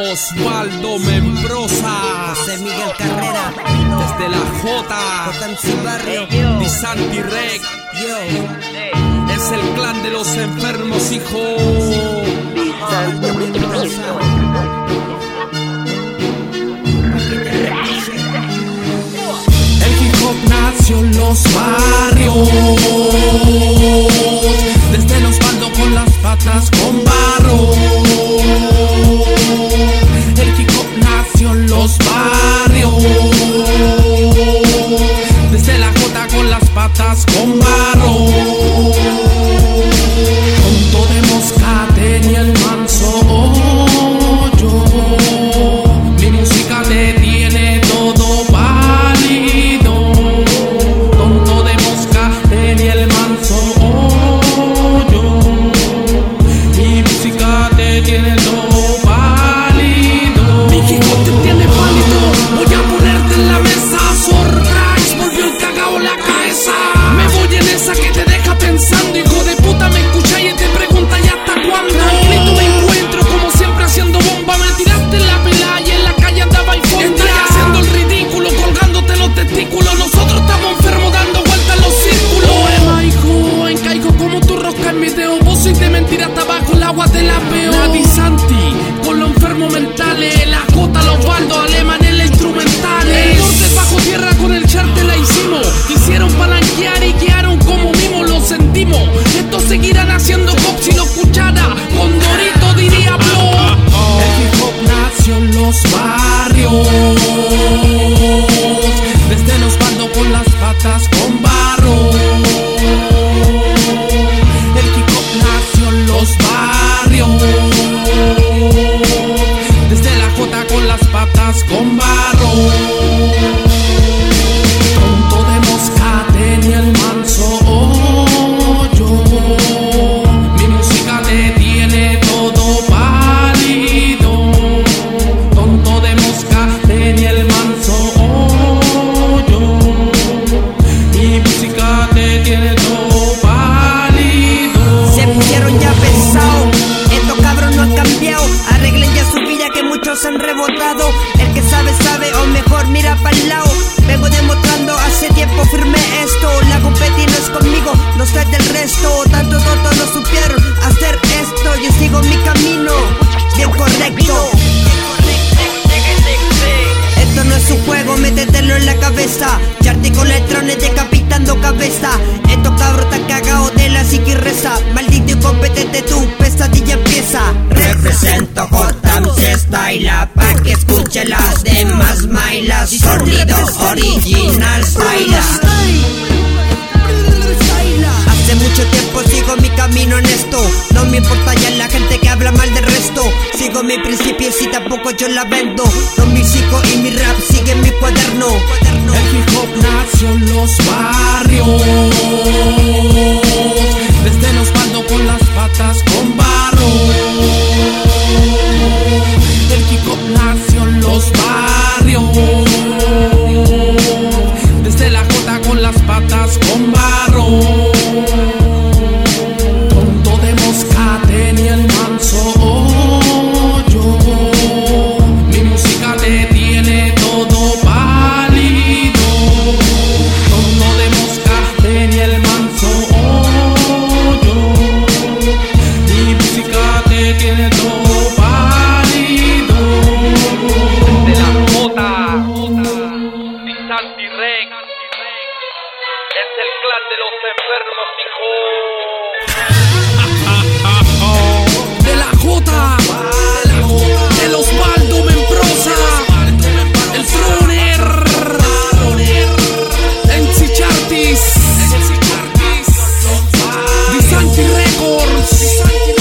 Osvaldo Membrosa. José Miguel Carrera. Desde la J. JMC Barrio. Di Santi Rec. Yo. Es el clan de los enfermos, hijo. Osvaldo Membrosa. El hip hop nació en los barrios. Con barro. Hasta abajo, el agua te la veo. Nadie Santi, con los enfermos mentales. La J, los baldos, alemán en la instrumental. El bajo tierra con el charte la hicimos. Quisieron palanquear y quedaron como vimos, lo sentimos. Estos seguirán haciendo cops y lo escuchara. Con Dorito diría blow. El hip hop nació en los barrios. Rebotado. El que sabe, sabe, o mejor mira para el lado. Vengo demostrando hace tiempo firme esto. La competi no es conmigo, no soy del resto. Tanto tontos no supieron hacer esto. Yo sigo mi camino, bien correcto. Esto no es un juego, métetelo en la cabeza. Charty con electrones decapitando cabeza. Las demás mailas. Sonido original, baila. Hace mucho tiempo sigo mi camino honesto No me importa ya la gente que habla mal del resto Sigo mi principios y tampoco yo la vendo No mi psico y mi rap sigue en mi cuaderno El hip hop nació en los barrios. Es el clan de los enfermos, hijo. De la Jota, de la Jota, el Osvaldo el en Chichartis, Disanti Records.